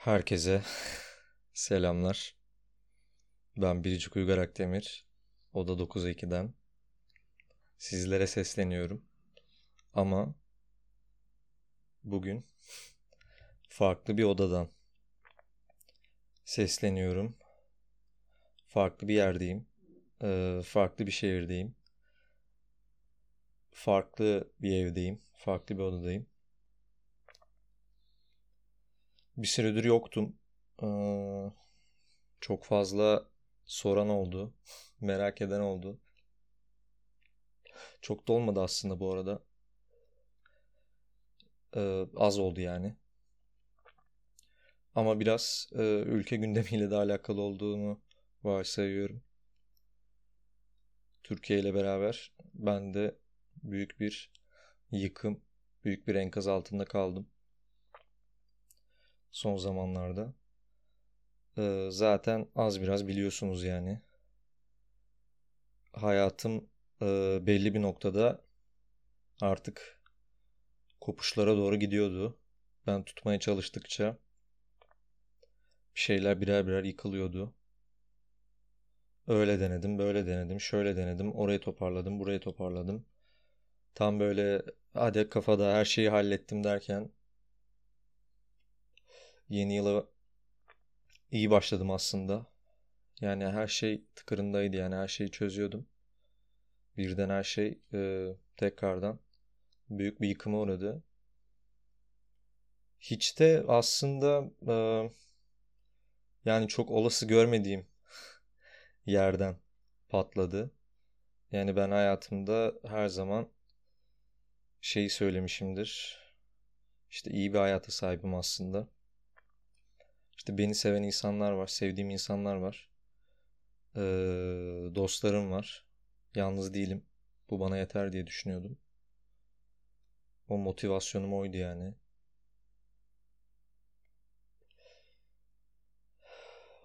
Herkese selamlar. Ben Biricik Uygar Akdemir. Oda 9.2'den. Sizlere sesleniyorum. Ama bugün farklı bir odadan sesleniyorum. Farklı bir yerdeyim. Ee, farklı bir şehirdeyim. Farklı bir evdeyim. Farklı bir odadayım. Bir süredir yoktum. Ee, çok fazla soran oldu. Merak eden oldu. Çok da olmadı aslında bu arada. Ee, az oldu yani. Ama biraz e, ülke gündemiyle de alakalı olduğunu varsayıyorum. Türkiye ile beraber ben de büyük bir yıkım, büyük bir enkaz altında kaldım son zamanlarda. Ee, zaten az biraz biliyorsunuz yani. Hayatım e, belli bir noktada artık kopuşlara doğru gidiyordu. Ben tutmaya çalıştıkça bir şeyler birer birer yıkılıyordu. Öyle denedim, böyle denedim, şöyle denedim, orayı toparladım, burayı toparladım. Tam böyle hadi kafada her şeyi hallettim derken Yeni yıla iyi başladım aslında. Yani her şey tıkırındaydı yani her şeyi çözüyordum. Birden her şey e, tekrardan büyük bir yıkıma uğradı. Hiç de aslında e, yani çok olası görmediğim yerden patladı. Yani ben hayatımda her zaman şeyi söylemişimdir. İşte iyi bir hayata sahibim aslında. İşte beni seven insanlar var, sevdiğim insanlar var. Ee, dostlarım var. Yalnız değilim. Bu bana yeter diye düşünüyordum. O motivasyonum oydu yani.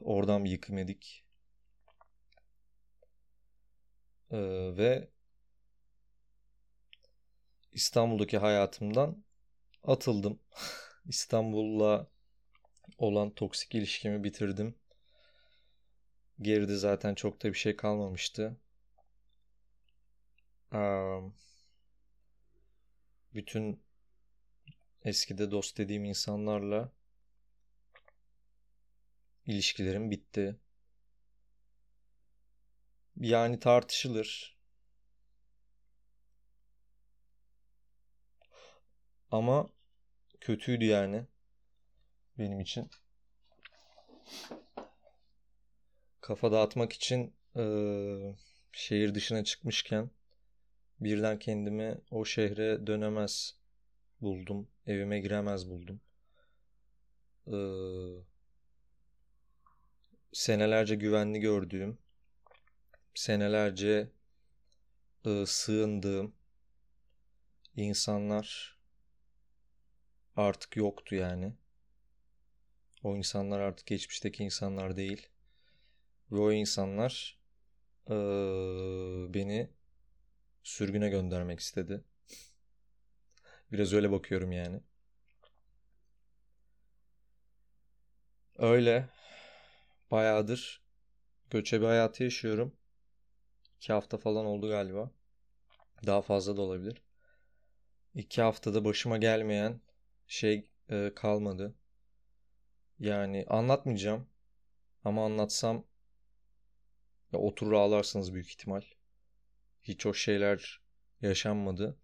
Oradan bir yıkım yedik. Ee, ve İstanbul'daki hayatımdan atıldım. İstanbul'la olan toksik ilişkimi bitirdim. Geride zaten çok da bir şey kalmamıştı. Bütün eskide dost dediğim insanlarla ilişkilerim bitti. Yani tartışılır. Ama kötüydü yani benim için. Kafa dağıtmak için e, şehir dışına çıkmışken birden kendimi o şehre dönemez buldum. Evime giremez buldum. E, senelerce güvenli gördüğüm, senelerce e, sığındığım insanlar artık yoktu yani. O insanlar artık geçmişteki insanlar değil. Ve o insanlar ee, beni sürgüne göndermek istedi. Biraz öyle bakıyorum yani. Öyle. Bayağıdır göçebe hayatı yaşıyorum. İki hafta falan oldu galiba. Daha fazla da olabilir. İki haftada başıma gelmeyen şey e, kalmadı. Yani anlatmayacağım. Ama anlatsam ya oturur ağlarsınız büyük ihtimal. Hiç o şeyler yaşanmadı.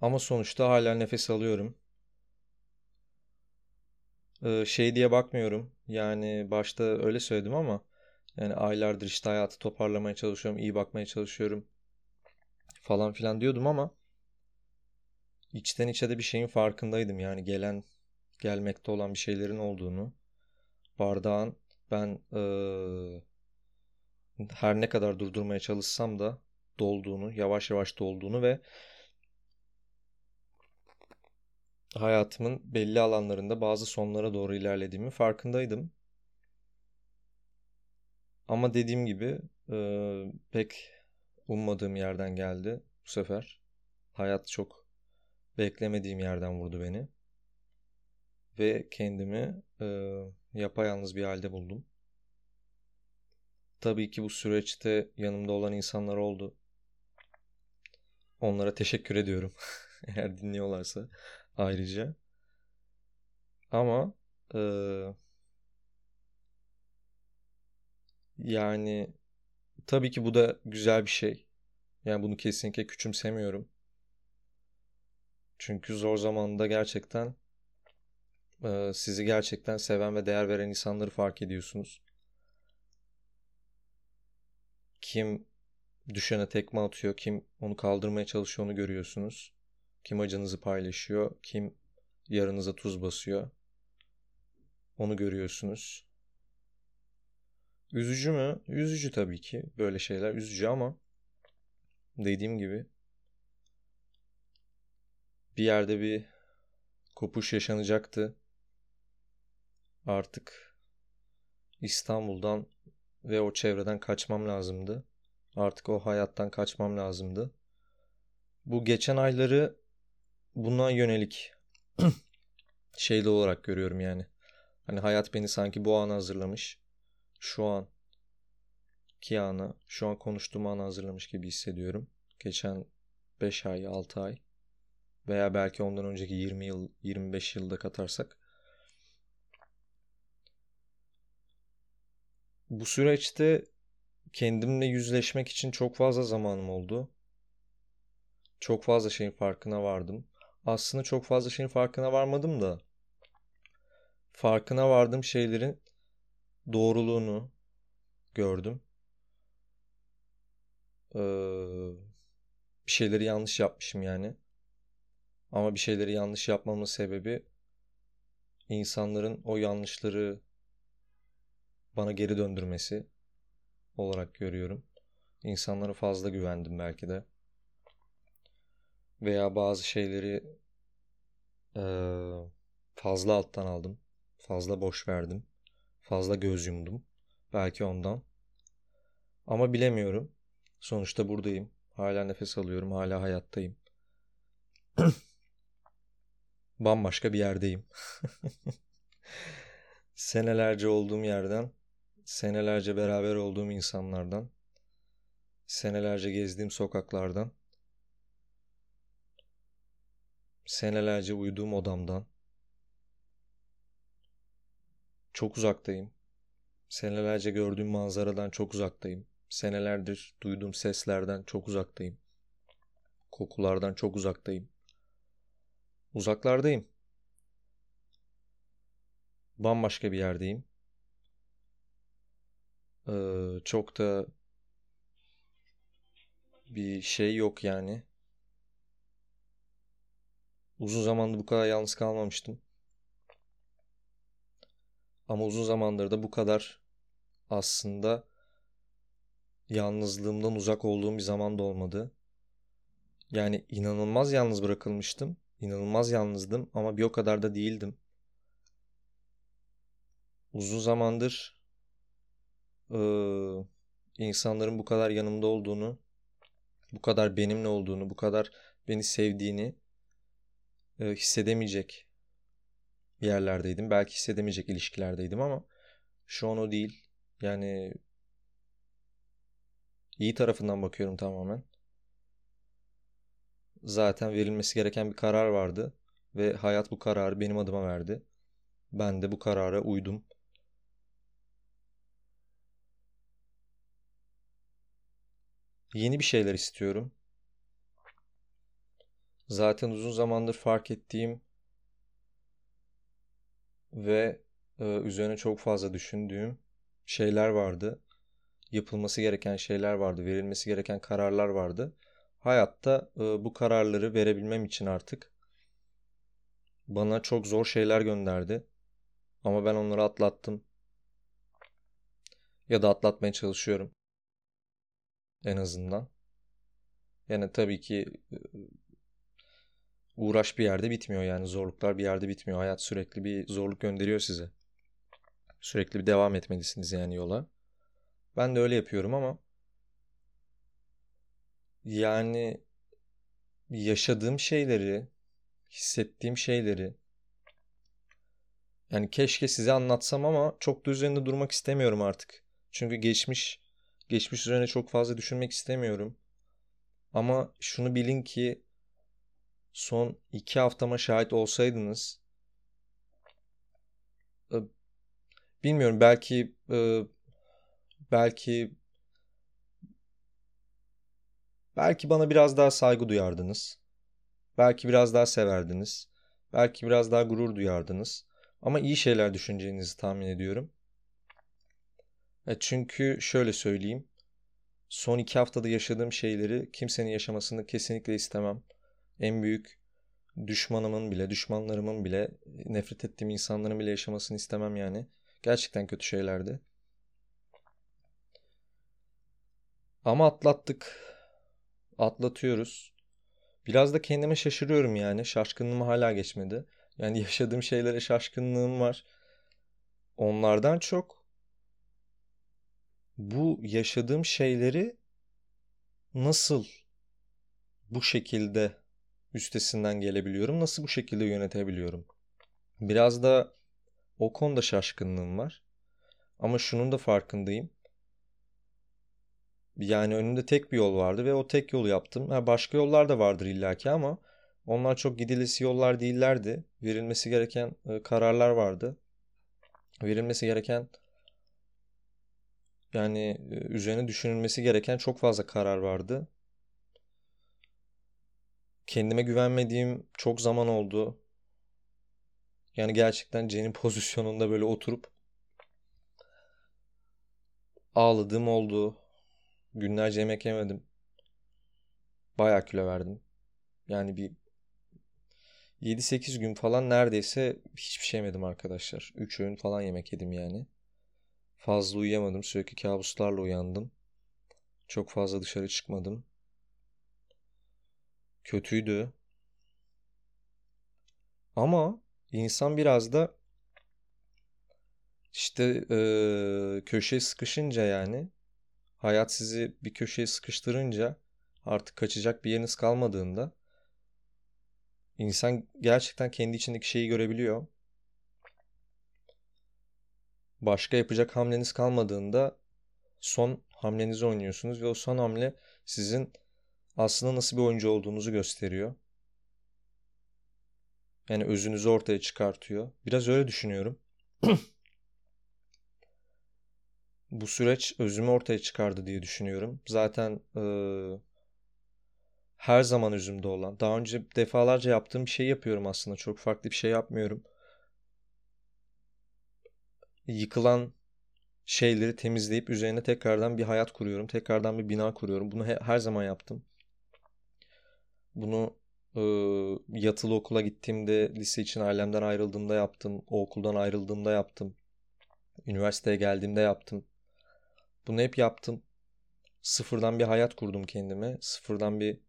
Ama sonuçta hala nefes alıyorum. Ee, şey diye bakmıyorum. Yani başta öyle söyledim ama yani aylardır işte hayatı toparlamaya çalışıyorum, iyi bakmaya çalışıyorum falan filan diyordum ama içten içe de bir şeyin farkındaydım. Yani gelen gelmekte olan bir şeylerin olduğunu, bardağın ben e, her ne kadar durdurmaya çalışsam da dolduğunu, yavaş yavaş dolduğunu ve hayatımın belli alanlarında bazı sonlara doğru ilerlediğimi farkındaydım. Ama dediğim gibi e, pek ummadığım yerden geldi bu sefer. Hayat çok beklemediğim yerden vurdu beni ve kendimi e, yapayalnız bir halde buldum. Tabii ki bu süreçte yanımda olan insanlar oldu. Onlara teşekkür ediyorum. Eğer dinliyorlarsa ayrıca. Ama e, yani tabii ki bu da güzel bir şey. Yani bunu kesinlikle küçümsemiyorum. Çünkü zor zamanda gerçekten e, sizi gerçekten seven ve değer veren insanları fark ediyorsunuz. Kim düşene tekme atıyor, kim onu kaldırmaya çalışıyor onu görüyorsunuz. Kim acınızı paylaşıyor, kim yarınıza tuz basıyor. Onu görüyorsunuz. Üzücü mü? Üzücü tabii ki. Böyle şeyler üzücü ama dediğim gibi bir yerde bir kopuş yaşanacaktı. Artık İstanbul'dan ve o çevreden kaçmam lazımdı. Artık o hayattan kaçmam lazımdı. Bu geçen ayları buna yönelik şeyli olarak görüyorum yani. Hani hayat beni sanki bu ana hazırlamış. Şu an ki anı, şu an konuştuğum anı hazırlamış gibi hissediyorum. Geçen 5 ay, 6 ay veya belki ondan önceki 20 yıl, 25 yılda katarsak. Bu süreçte kendimle yüzleşmek için çok fazla zamanım oldu. Çok fazla şeyin farkına vardım. Aslında çok fazla şeyin farkına varmadım da farkına vardığım şeylerin doğruluğunu gördüm. Ee, bir şeyleri yanlış yapmışım yani. Ama bir şeyleri yanlış yapmamın sebebi insanların o yanlışları bana geri döndürmesi olarak görüyorum. İnsanlara fazla güvendim belki de. Veya bazı şeyleri fazla alttan aldım. Fazla boş verdim. Fazla göz yumdum. Belki ondan. Ama bilemiyorum. Sonuçta buradayım. Hala nefes alıyorum. Hala hayattayım. Bambaşka bir yerdeyim. senelerce olduğum yerden, senelerce beraber olduğum insanlardan, senelerce gezdiğim sokaklardan, senelerce uyuduğum odamdan, çok uzaktayım. Senelerce gördüğüm manzaradan çok uzaktayım. Senelerdir duyduğum seslerden çok uzaktayım. Kokulardan çok uzaktayım. Uzaklardayım. Bambaşka bir yerdeyim. Çok da bir şey yok yani. Uzun zamandır bu kadar yalnız kalmamıştım. Ama uzun zamandır da bu kadar aslında yalnızlığımdan uzak olduğum bir zaman da olmadı. Yani inanılmaz yalnız bırakılmıştım. İnanılmaz yalnızdım ama bir o kadar da değildim. Uzun zamandır e, insanların bu kadar yanımda olduğunu, bu kadar benimle olduğunu, bu kadar beni sevdiğini e, hissedemeyecek yerlerdeydim. Belki hissedemeyecek ilişkilerdeydim ama şu an o değil. Yani iyi tarafından bakıyorum tamamen. Zaten verilmesi gereken bir karar vardı ve hayat bu kararı benim adıma verdi. Ben de bu karara uydum. Yeni bir şeyler istiyorum. Zaten uzun zamandır fark ettiğim ve e, üzerine çok fazla düşündüğüm şeyler vardı. Yapılması gereken şeyler vardı, verilmesi gereken kararlar vardı. Hayatta e, bu kararları verebilmem için artık bana çok zor şeyler gönderdi. Ama ben onları atlattım. Ya da atlatmaya çalışıyorum. En azından. Yani tabii ki uğraş bir yerde bitmiyor yani zorluklar bir yerde bitmiyor. Hayat sürekli bir zorluk gönderiyor size. Sürekli bir devam etmelisiniz yani yola. Ben de öyle yapıyorum ama yani yaşadığım şeyleri, hissettiğim şeyleri yani keşke size anlatsam ama çok da üzerinde durmak istemiyorum artık. Çünkü geçmiş geçmiş üzerine çok fazla düşünmek istemiyorum. Ama şunu bilin ki son iki haftama şahit olsaydınız e, bilmiyorum belki e, belki belki bana biraz daha saygı duyardınız. Belki biraz daha severdiniz. Belki biraz daha gurur duyardınız. Ama iyi şeyler düşüneceğinizi tahmin ediyorum. E çünkü şöyle söyleyeyim. Son iki haftada yaşadığım şeyleri kimsenin yaşamasını kesinlikle istemem. En büyük düşmanımın bile, düşmanlarımın bile, nefret ettiğim insanların bile yaşamasını istemem yani. Gerçekten kötü şeylerdi. Ama atlattık. Atlatıyoruz. Biraz da kendime şaşırıyorum yani. Şaşkınlığım hala geçmedi. Yani yaşadığım şeylere şaşkınlığım var. Onlardan çok bu yaşadığım şeyleri nasıl bu şekilde üstesinden gelebiliyorum? Nasıl bu şekilde yönetebiliyorum? Biraz da o konuda şaşkınlığım var. Ama şunun da farkındayım. Yani önümde tek bir yol vardı ve o tek yolu yaptım. Ha, başka yollar da vardır illaki ama onlar çok gidilesi yollar değillerdi. Verilmesi gereken kararlar vardı. Verilmesi gereken yani e, üzerine düşünülmesi gereken çok fazla karar vardı. Kendime güvenmediğim çok zaman oldu. Yani gerçekten Cen'in pozisyonunda böyle oturup ağladığım oldu. Günlerce yemek yemedim. Bayağı kilo verdim. Yani bir 7-8 gün falan neredeyse hiçbir şey yemedim arkadaşlar. 3 öğün falan yemek yedim yani. Fazla uyuyamadım. Sürekli kabuslarla uyandım. Çok fazla dışarı çıkmadım. Kötüydü. Ama insan biraz da işte e, köşeye sıkışınca yani hayat sizi bir köşeye sıkıştırınca artık kaçacak bir yeriniz kalmadığında insan gerçekten kendi içindeki şeyi görebiliyor. Başka yapacak hamleniz kalmadığında son hamlenizi oynuyorsunuz ve o son hamle sizin aslında nasıl bir oyuncu olduğunuzu gösteriyor. Yani özünüzü ortaya çıkartıyor. Biraz öyle düşünüyorum. Bu süreç özümü ortaya çıkardı diye düşünüyorum. Zaten e, her zaman özümde olan, daha önce defalarca yaptığım bir şey yapıyorum aslında. Çok farklı bir şey yapmıyorum. Yıkılan şeyleri temizleyip üzerine tekrardan bir hayat kuruyorum. Tekrardan bir bina kuruyorum. Bunu he, her zaman yaptım. Bunu e, yatılı okula gittiğimde, lise için ailemden ayrıldığımda yaptım. O okuldan ayrıldığımda yaptım. Üniversiteye geldiğimde yaptım. Bunu hep yaptım. Sıfırdan bir hayat kurdum kendime. Sıfırdan bir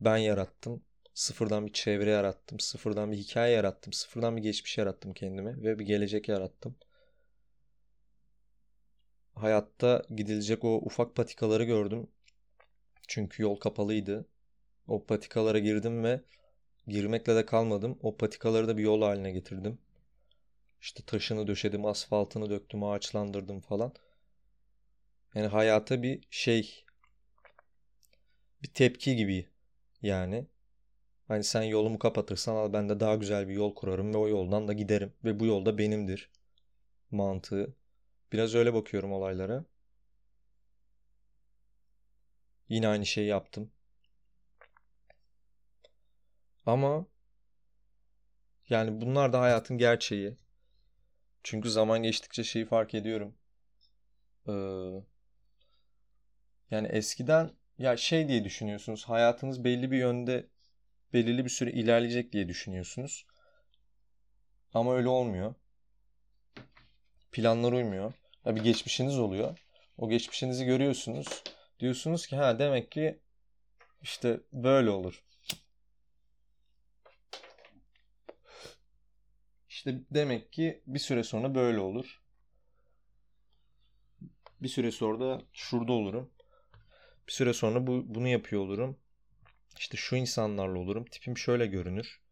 ben yarattım. Sıfırdan bir çevre yarattım. Sıfırdan bir hikaye yarattım. Sıfırdan bir geçmiş yarattım kendime ve bir gelecek yarattım. Hayatta gidilecek o ufak patikaları gördüm. Çünkü yol kapalıydı. O patikalara girdim ve girmekle de kalmadım. O patikaları da bir yol haline getirdim. İşte taşını döşedim, asfaltını döktüm, ağaçlandırdım falan. Yani hayata bir şey bir tepki gibi yani. Hani sen yolumu kapatırsan al ben de daha güzel bir yol kurarım ve o yoldan da giderim ve bu yolda benimdir mantığı. Biraz öyle bakıyorum olaylara. Yine aynı şeyi yaptım. Ama yani bunlar da hayatın gerçeği. Çünkü zaman geçtikçe şeyi fark ediyorum. Ee, yani eskiden ya şey diye düşünüyorsunuz. Hayatınız belli bir yönde belirli bir süre ilerleyecek diye düşünüyorsunuz. Ama öyle olmuyor. Planlar uymuyor. Bir geçmişiniz oluyor. O geçmişinizi görüyorsunuz. Diyorsunuz ki ha demek ki işte böyle olur. İşte demek ki bir süre sonra böyle olur. Bir süre sonra da şurada olurum. Bir süre sonra bu, bunu yapıyor olurum. İşte şu insanlarla olurum. Tipim şöyle görünür.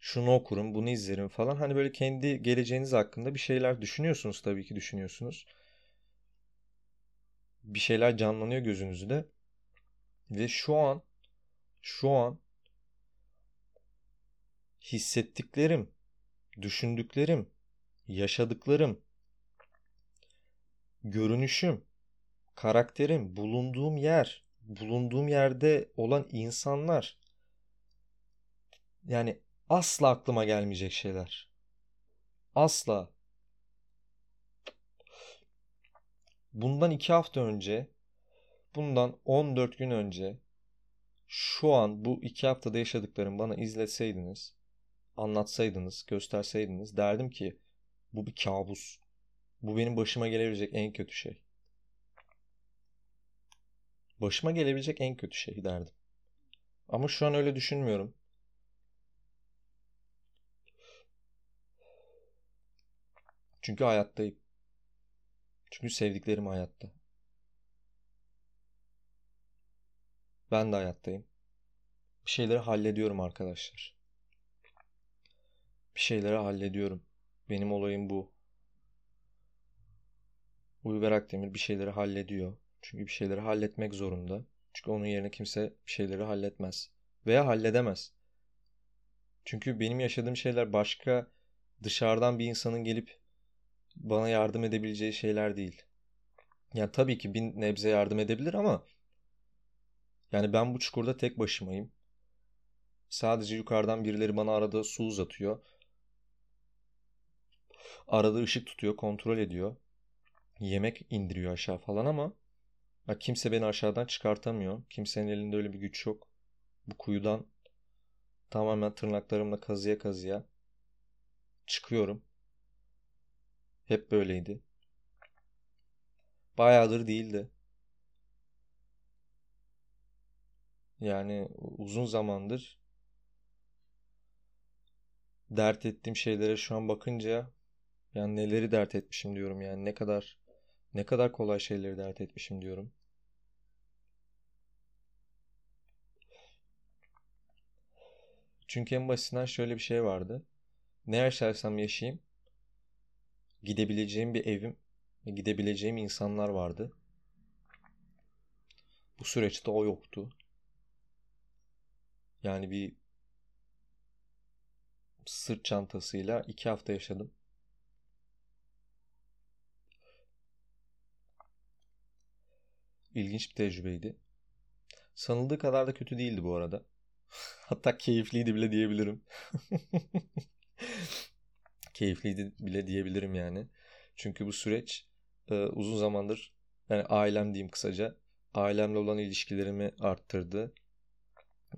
Şunu okurum, bunu izlerim falan. Hani böyle kendi geleceğiniz hakkında bir şeyler düşünüyorsunuz tabii ki düşünüyorsunuz. Bir şeyler canlanıyor gözünüzde. Ve şu an şu an hissettiklerim, düşündüklerim, yaşadıklarım, görünüşüm, karakterim, bulunduğum yer, bulunduğum yerde olan insanlar yani asla aklıma gelmeyecek şeyler. Asla. Bundan iki hafta önce, bundan 14 gün önce şu an bu iki haftada yaşadıklarım bana izletseydiniz, anlatsaydınız, gösterseydiniz derdim ki bu bir kabus. Bu benim başıma gelebilecek en kötü şey. Başıma gelebilecek en kötü şey derdim. Ama şu an öyle düşünmüyorum. Çünkü hayattayım. Çünkü sevdiklerim hayatta. Ben de hayattayım. Bir şeyleri hallediyorum arkadaşlar. Bir şeyleri hallediyorum. Benim olayım bu. Uygar Akdemir bir şeyleri hallediyor. Çünkü bir şeyleri halletmek zorunda. Çünkü onun yerine kimse bir şeyleri halletmez. Veya halledemez. Çünkü benim yaşadığım şeyler başka dışarıdan bir insanın gelip bana yardım edebileceği şeyler değil. Yani tabii ki bir nebze yardım edebilir ama yani ben bu çukurda tek başımayım. Sadece yukarıdan birileri bana arada su uzatıyor. Arada ışık tutuyor, kontrol ediyor. Yemek indiriyor aşağı falan ama ya kimse beni aşağıdan çıkartamıyor. Kimsenin elinde öyle bir güç yok. Bu kuyudan tamamen tırnaklarımla kazıya kazıya çıkıyorum. Hep böyleydi. Bayağıdır değildi. Yani uzun zamandır dert ettiğim şeylere şu an bakınca yani neleri dert etmişim diyorum yani ne kadar ne kadar kolay şeyleri dert etmişim diyorum. Çünkü en basitinden şöyle bir şey vardı. Ne yaşarsam yaşayayım gidebileceğim bir evim ve gidebileceğim insanlar vardı. Bu süreçte o yoktu. Yani bir sırt çantasıyla iki hafta yaşadım. İlginç bir tecrübeydi. Sanıldığı kadar da kötü değildi bu arada. Hatta keyifliydi bile diyebilirim. keyifliydi bile diyebilirim yani. Çünkü bu süreç e, uzun zamandır yani ailem diyeyim kısaca ailemle olan ilişkilerimi arttırdı.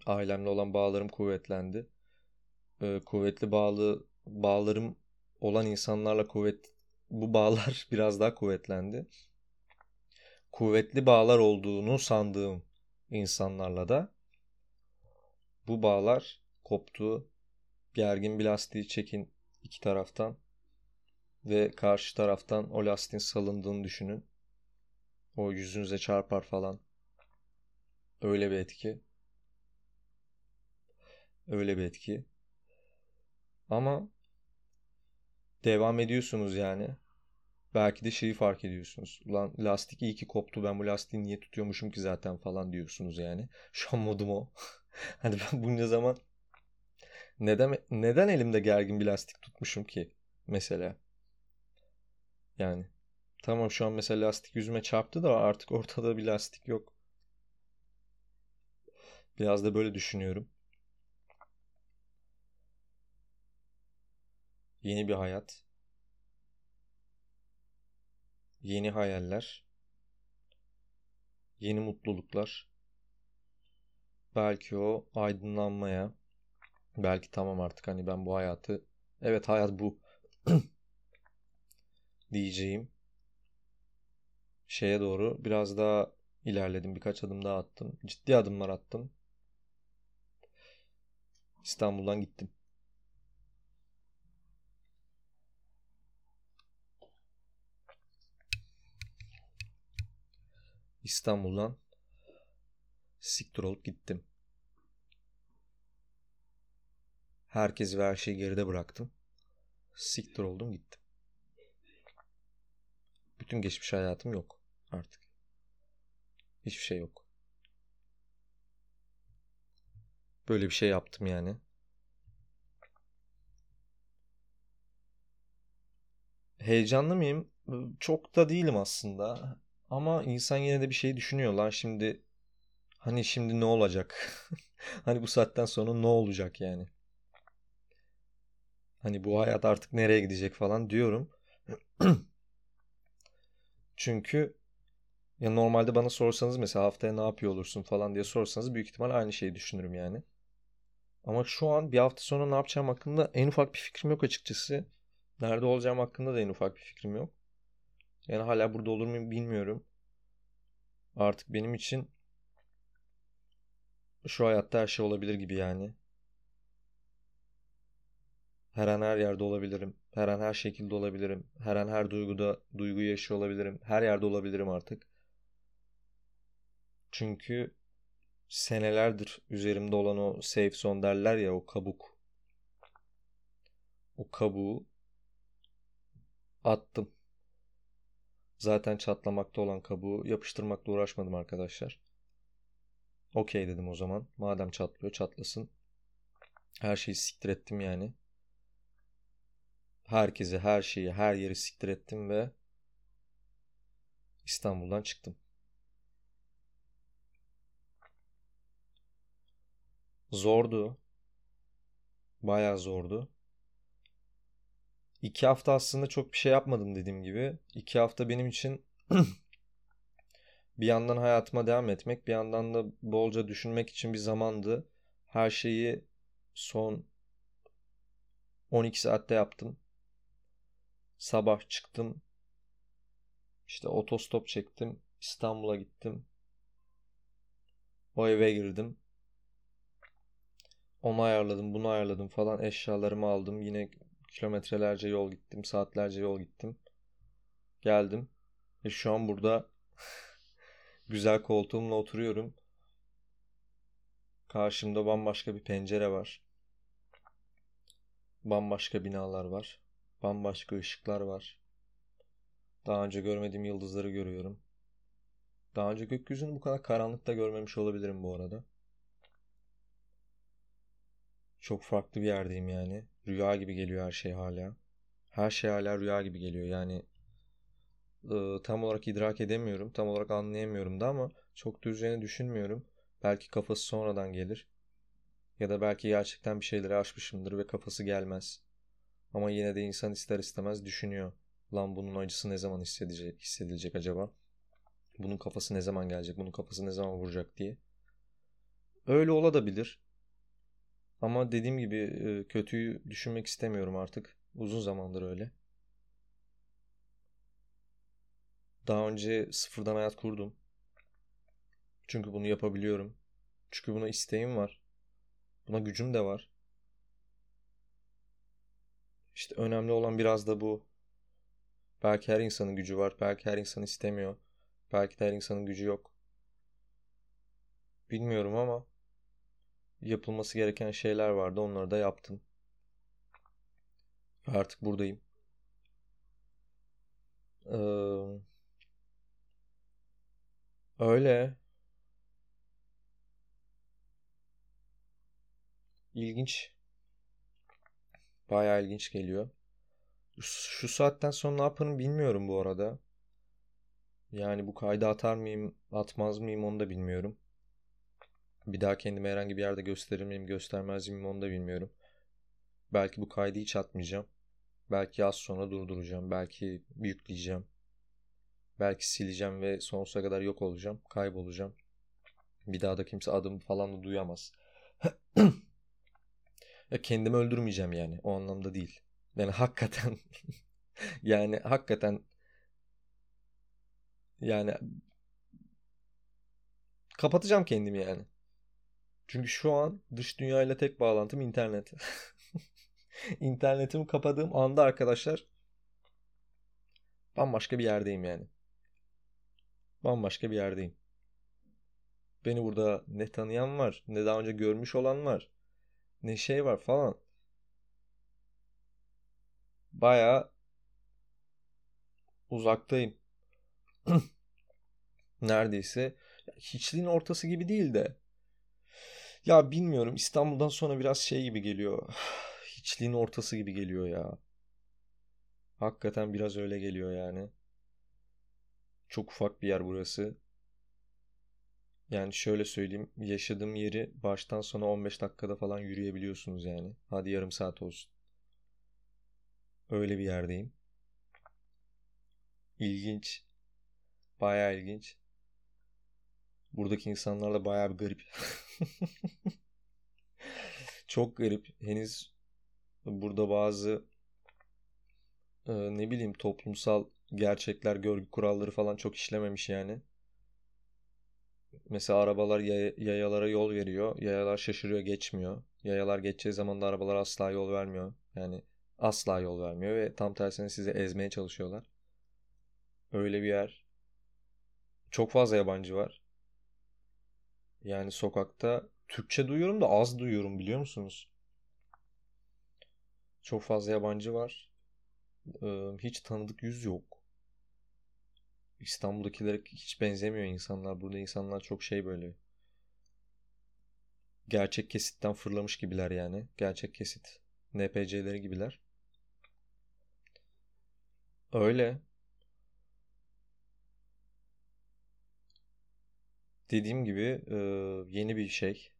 Ailemle olan bağlarım kuvvetlendi. E, kuvvetli bağlı bağlarım olan insanlarla kuvvet bu bağlar biraz daha kuvvetlendi. Kuvvetli bağlar olduğunu sandığım insanlarla da bu bağlar koptu. Gergin bir lastiği çekin iki taraftan ve karşı taraftan o lastiğin salındığını düşünün. O yüzünüze çarpar falan. Öyle bir etki. Öyle bir etki. Ama devam ediyorsunuz yani. Belki de şeyi fark ediyorsunuz. Ulan lastik iyi ki koptu ben bu lastiği niye tutuyormuşum ki zaten falan diyorsunuz yani. Şu an modum o. hani ben bunca zaman neden neden elimde gergin bir lastik tutmuşum ki mesela? Yani tamam şu an mesela lastik yüzüme çarptı da artık ortada bir lastik yok. Biraz da böyle düşünüyorum. Yeni bir hayat. Yeni hayaller. Yeni mutluluklar. Belki o aydınlanmaya, Belki tamam artık hani ben bu hayatı evet hayat bu diyeceğim şeye doğru biraz daha ilerledim. Birkaç adım daha attım. Ciddi adımlar attım. İstanbul'dan gittim. İstanbul'dan siktir olup gittim. Herkesi ve her şeyi geride bıraktım. Siktir oldum gittim. Bütün geçmiş hayatım yok artık. Hiçbir şey yok. Böyle bir şey yaptım yani. Heyecanlı mıyım? Çok da değilim aslında. Ama insan yine de bir şey düşünüyor lan şimdi. Hani şimdi ne olacak? hani bu saatten sonra ne olacak yani? Hani bu hayat artık nereye gidecek falan diyorum. Çünkü ya normalde bana sorsanız mesela haftaya ne yapıyor olursun falan diye sorsanız büyük ihtimal aynı şeyi düşünürüm yani. Ama şu an bir hafta sonra ne yapacağım hakkında en ufak bir fikrim yok açıkçası. Nerede olacağım hakkında da en ufak bir fikrim yok. Yani hala burada olur muyum bilmiyorum. Artık benim için şu hayatta her şey olabilir gibi yani. Her an her yerde olabilirim. Her an her şekilde olabilirim. Her an her duyguda duyguyu yaşıyor olabilirim. Her yerde olabilirim artık. Çünkü senelerdir üzerimde olan o safe zone derler ya o kabuk. O kabuğu attım. Zaten çatlamakta olan kabuğu yapıştırmakla uğraşmadım arkadaşlar. Okey dedim o zaman. Madem çatlıyor çatlasın. Her şeyi siktir ettim yani. Herkesi, her şeyi, her yeri siktir ettim ve İstanbul'dan çıktım. Zordu. Bayağı zordu. İki hafta aslında çok bir şey yapmadım dediğim gibi. İki hafta benim için bir yandan hayatıma devam etmek, bir yandan da bolca düşünmek için bir zamandı. Her şeyi son 12 saatte yaptım. Sabah çıktım. İşte otostop çektim. İstanbul'a gittim. O eve girdim. Onu ayarladım, bunu ayarladım falan. Eşyalarımı aldım. Yine kilometrelerce yol gittim. Saatlerce yol gittim. Geldim. Ve şu an burada güzel koltuğumla oturuyorum. Karşımda bambaşka bir pencere var. Bambaşka binalar var. Bambaşka ışıklar var. Daha önce görmediğim yıldızları görüyorum. Daha önce gökyüzünü bu kadar karanlıkta görmemiş olabilirim bu arada. Çok farklı bir yerdeyim yani. Rüya gibi geliyor her şey hala. Her şey hala rüya gibi geliyor. Yani e, tam olarak idrak edemiyorum. Tam olarak anlayamıyorum da ama çok da düşünmüyorum. Belki kafası sonradan gelir. Ya da belki gerçekten bir şeyleri aşmışımdır ve kafası gelmez. Ama yine de insan ister istemez düşünüyor. Lan bunun acısı ne zaman hissedecek, hissedilecek acaba? Bunun kafası ne zaman gelecek? Bunun kafası ne zaman vuracak diye. Öyle olabilir. Ama dediğim gibi e, kötüyü düşünmek istemiyorum artık. Uzun zamandır öyle. Daha önce sıfırdan hayat kurdum. Çünkü bunu yapabiliyorum. Çünkü buna isteğim var. Buna gücüm de var. İşte önemli olan biraz da bu. Belki her insanın gücü var. Belki her insan istemiyor. Belki de her insanın gücü yok. Bilmiyorum ama yapılması gereken şeyler vardı. Onları da yaptım. Artık buradayım. Ee, öyle. İlginç. Bayağı ilginç geliyor. Şu saatten sonra ne yaparım bilmiyorum bu arada. Yani bu kaydı atar mıyım, atmaz mıyım onu da bilmiyorum. Bir daha kendimi herhangi bir yerde gösterir miyim, göstermez miyim onu da bilmiyorum. Belki bu kaydı hiç atmayacağım. Belki az sonra durduracağım. Belki yükleyeceğim. Belki sileceğim ve sonsuza kadar yok olacağım. Kaybolacağım. Bir daha da kimse adım falan da duyamaz. ya kendimi öldürmeyeceğim yani. O anlamda değil. Yani hakikaten yani hakikaten yani kapatacağım kendimi yani. Çünkü şu an dış dünyayla tek bağlantım internet. İnternetimi kapadığım anda arkadaşlar bambaşka bir yerdeyim yani. Bambaşka bir yerdeyim. Beni burada ne tanıyan var, ne daha önce görmüş olan var, ne şey var falan. Baya uzaktayım. Neredeyse hiçliğin ortası gibi değil de. Ya bilmiyorum İstanbul'dan sonra biraz şey gibi geliyor. Hiçliğin ortası gibi geliyor ya. Hakikaten biraz öyle geliyor yani. Çok ufak bir yer burası. Yani şöyle söyleyeyim. Yaşadığım yeri baştan sona 15 dakikada falan yürüyebiliyorsunuz yani. Hadi yarım saat olsun. Öyle bir yerdeyim. İlginç. Bayağı ilginç. Buradaki insanlar da bayağı bir garip. Çok garip. Henüz burada bazı e, ne bileyim toplumsal gerçekler, görgü kuralları falan çok işlememiş yani. Mesela arabalar yayalara yol veriyor. Yayalar şaşırıyor geçmiyor. Yayalar geçeceği zaman da arabalar asla yol vermiyor. Yani asla yol vermiyor ve tam tersine sizi ezmeye çalışıyorlar. Öyle bir yer. Çok fazla yabancı var. Yani sokakta Türkçe duyuyorum da az duyuyorum biliyor musunuz? Çok fazla yabancı var. Hiç tanıdık yüz yok. İstanbul'dakilere hiç benzemiyor insanlar. Burada insanlar çok şey böyle. Gerçek kesitten fırlamış gibiler yani. Gerçek kesit. NPC'leri gibiler. Öyle. Dediğim gibi yeni bir şey.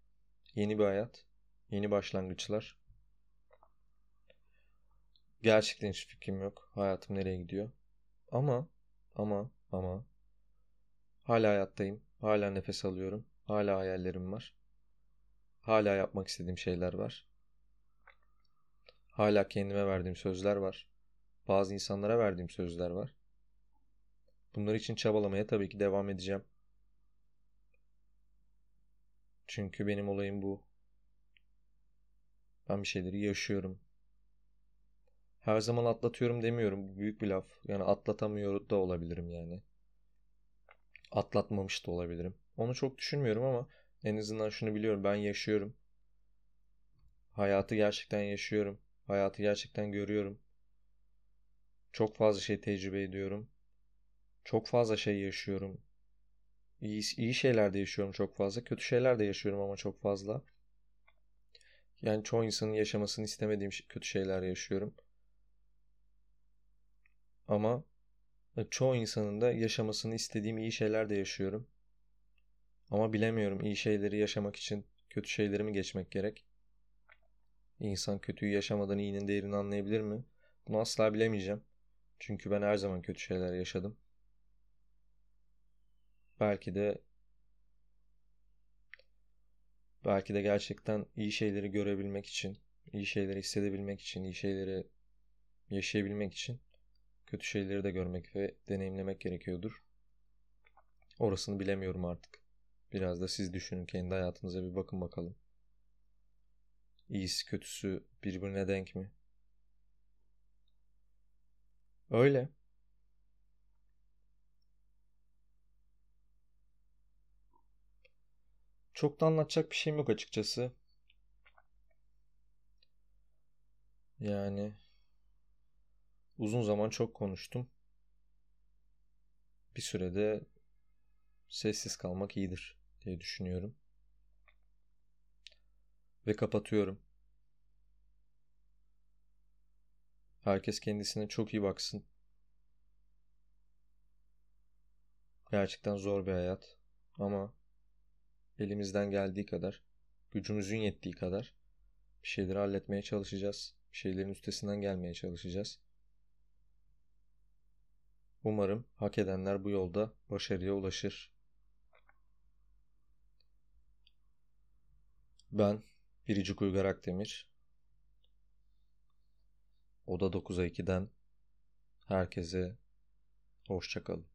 Yeni bir hayat. Yeni başlangıçlar. Gerçekten hiç fikrim yok. Hayatım nereye gidiyor. Ama ama ama hala hayattayım. Hala nefes alıyorum. Hala hayallerim var. Hala yapmak istediğim şeyler var. Hala kendime verdiğim sözler var. Bazı insanlara verdiğim sözler var. Bunlar için çabalamaya tabii ki devam edeceğim. Çünkü benim olayım bu. Ben bir şeyleri yaşıyorum. Her zaman atlatıyorum demiyorum. Bu büyük bir laf. Yani atlatamıyor da olabilirim yani. Atlatmamış da olabilirim. Onu çok düşünmüyorum ama en azından şunu biliyorum. Ben yaşıyorum. Hayatı gerçekten yaşıyorum. Hayatı gerçekten görüyorum. Çok fazla şey tecrübe ediyorum. Çok fazla şey yaşıyorum. İyi, iyi şeyler de yaşıyorum çok fazla. Kötü şeyler de yaşıyorum ama çok fazla. Yani çoğu insanın yaşamasını istemediğim kötü şeyler yaşıyorum. Ama e, çoğu insanın da yaşamasını istediğim iyi şeyler de yaşıyorum. Ama bilemiyorum iyi şeyleri yaşamak için kötü şeyleri mi geçmek gerek? İnsan kötüyü yaşamadan iyinin değerini anlayabilir mi? Bunu asla bilemeyeceğim. Çünkü ben her zaman kötü şeyler yaşadım. Belki de belki de gerçekten iyi şeyleri görebilmek için, iyi şeyleri hissedebilmek için, iyi şeyleri yaşayabilmek için kötü şeyleri de görmek ve deneyimlemek gerekiyordur. Orasını bilemiyorum artık. Biraz da siz düşünün kendi hayatınıza bir bakın bakalım. İyisi kötüsü birbirine denk mi? Öyle. Çok da anlatacak bir şeyim yok açıkçası. Yani uzun zaman çok konuştum. Bir sürede sessiz kalmak iyidir diye düşünüyorum. Ve kapatıyorum. Herkes kendisine çok iyi baksın. Gerçekten zor bir hayat ama elimizden geldiği kadar, gücümüzün yettiği kadar bir şeyleri halletmeye çalışacağız. Bir şeylerin üstesinden gelmeye çalışacağız. Umarım hak edenler bu yolda başarıya ulaşır. Ben Biricik Uygar Akdemir. Oda 9'a 2'den herkese hoşçakalın.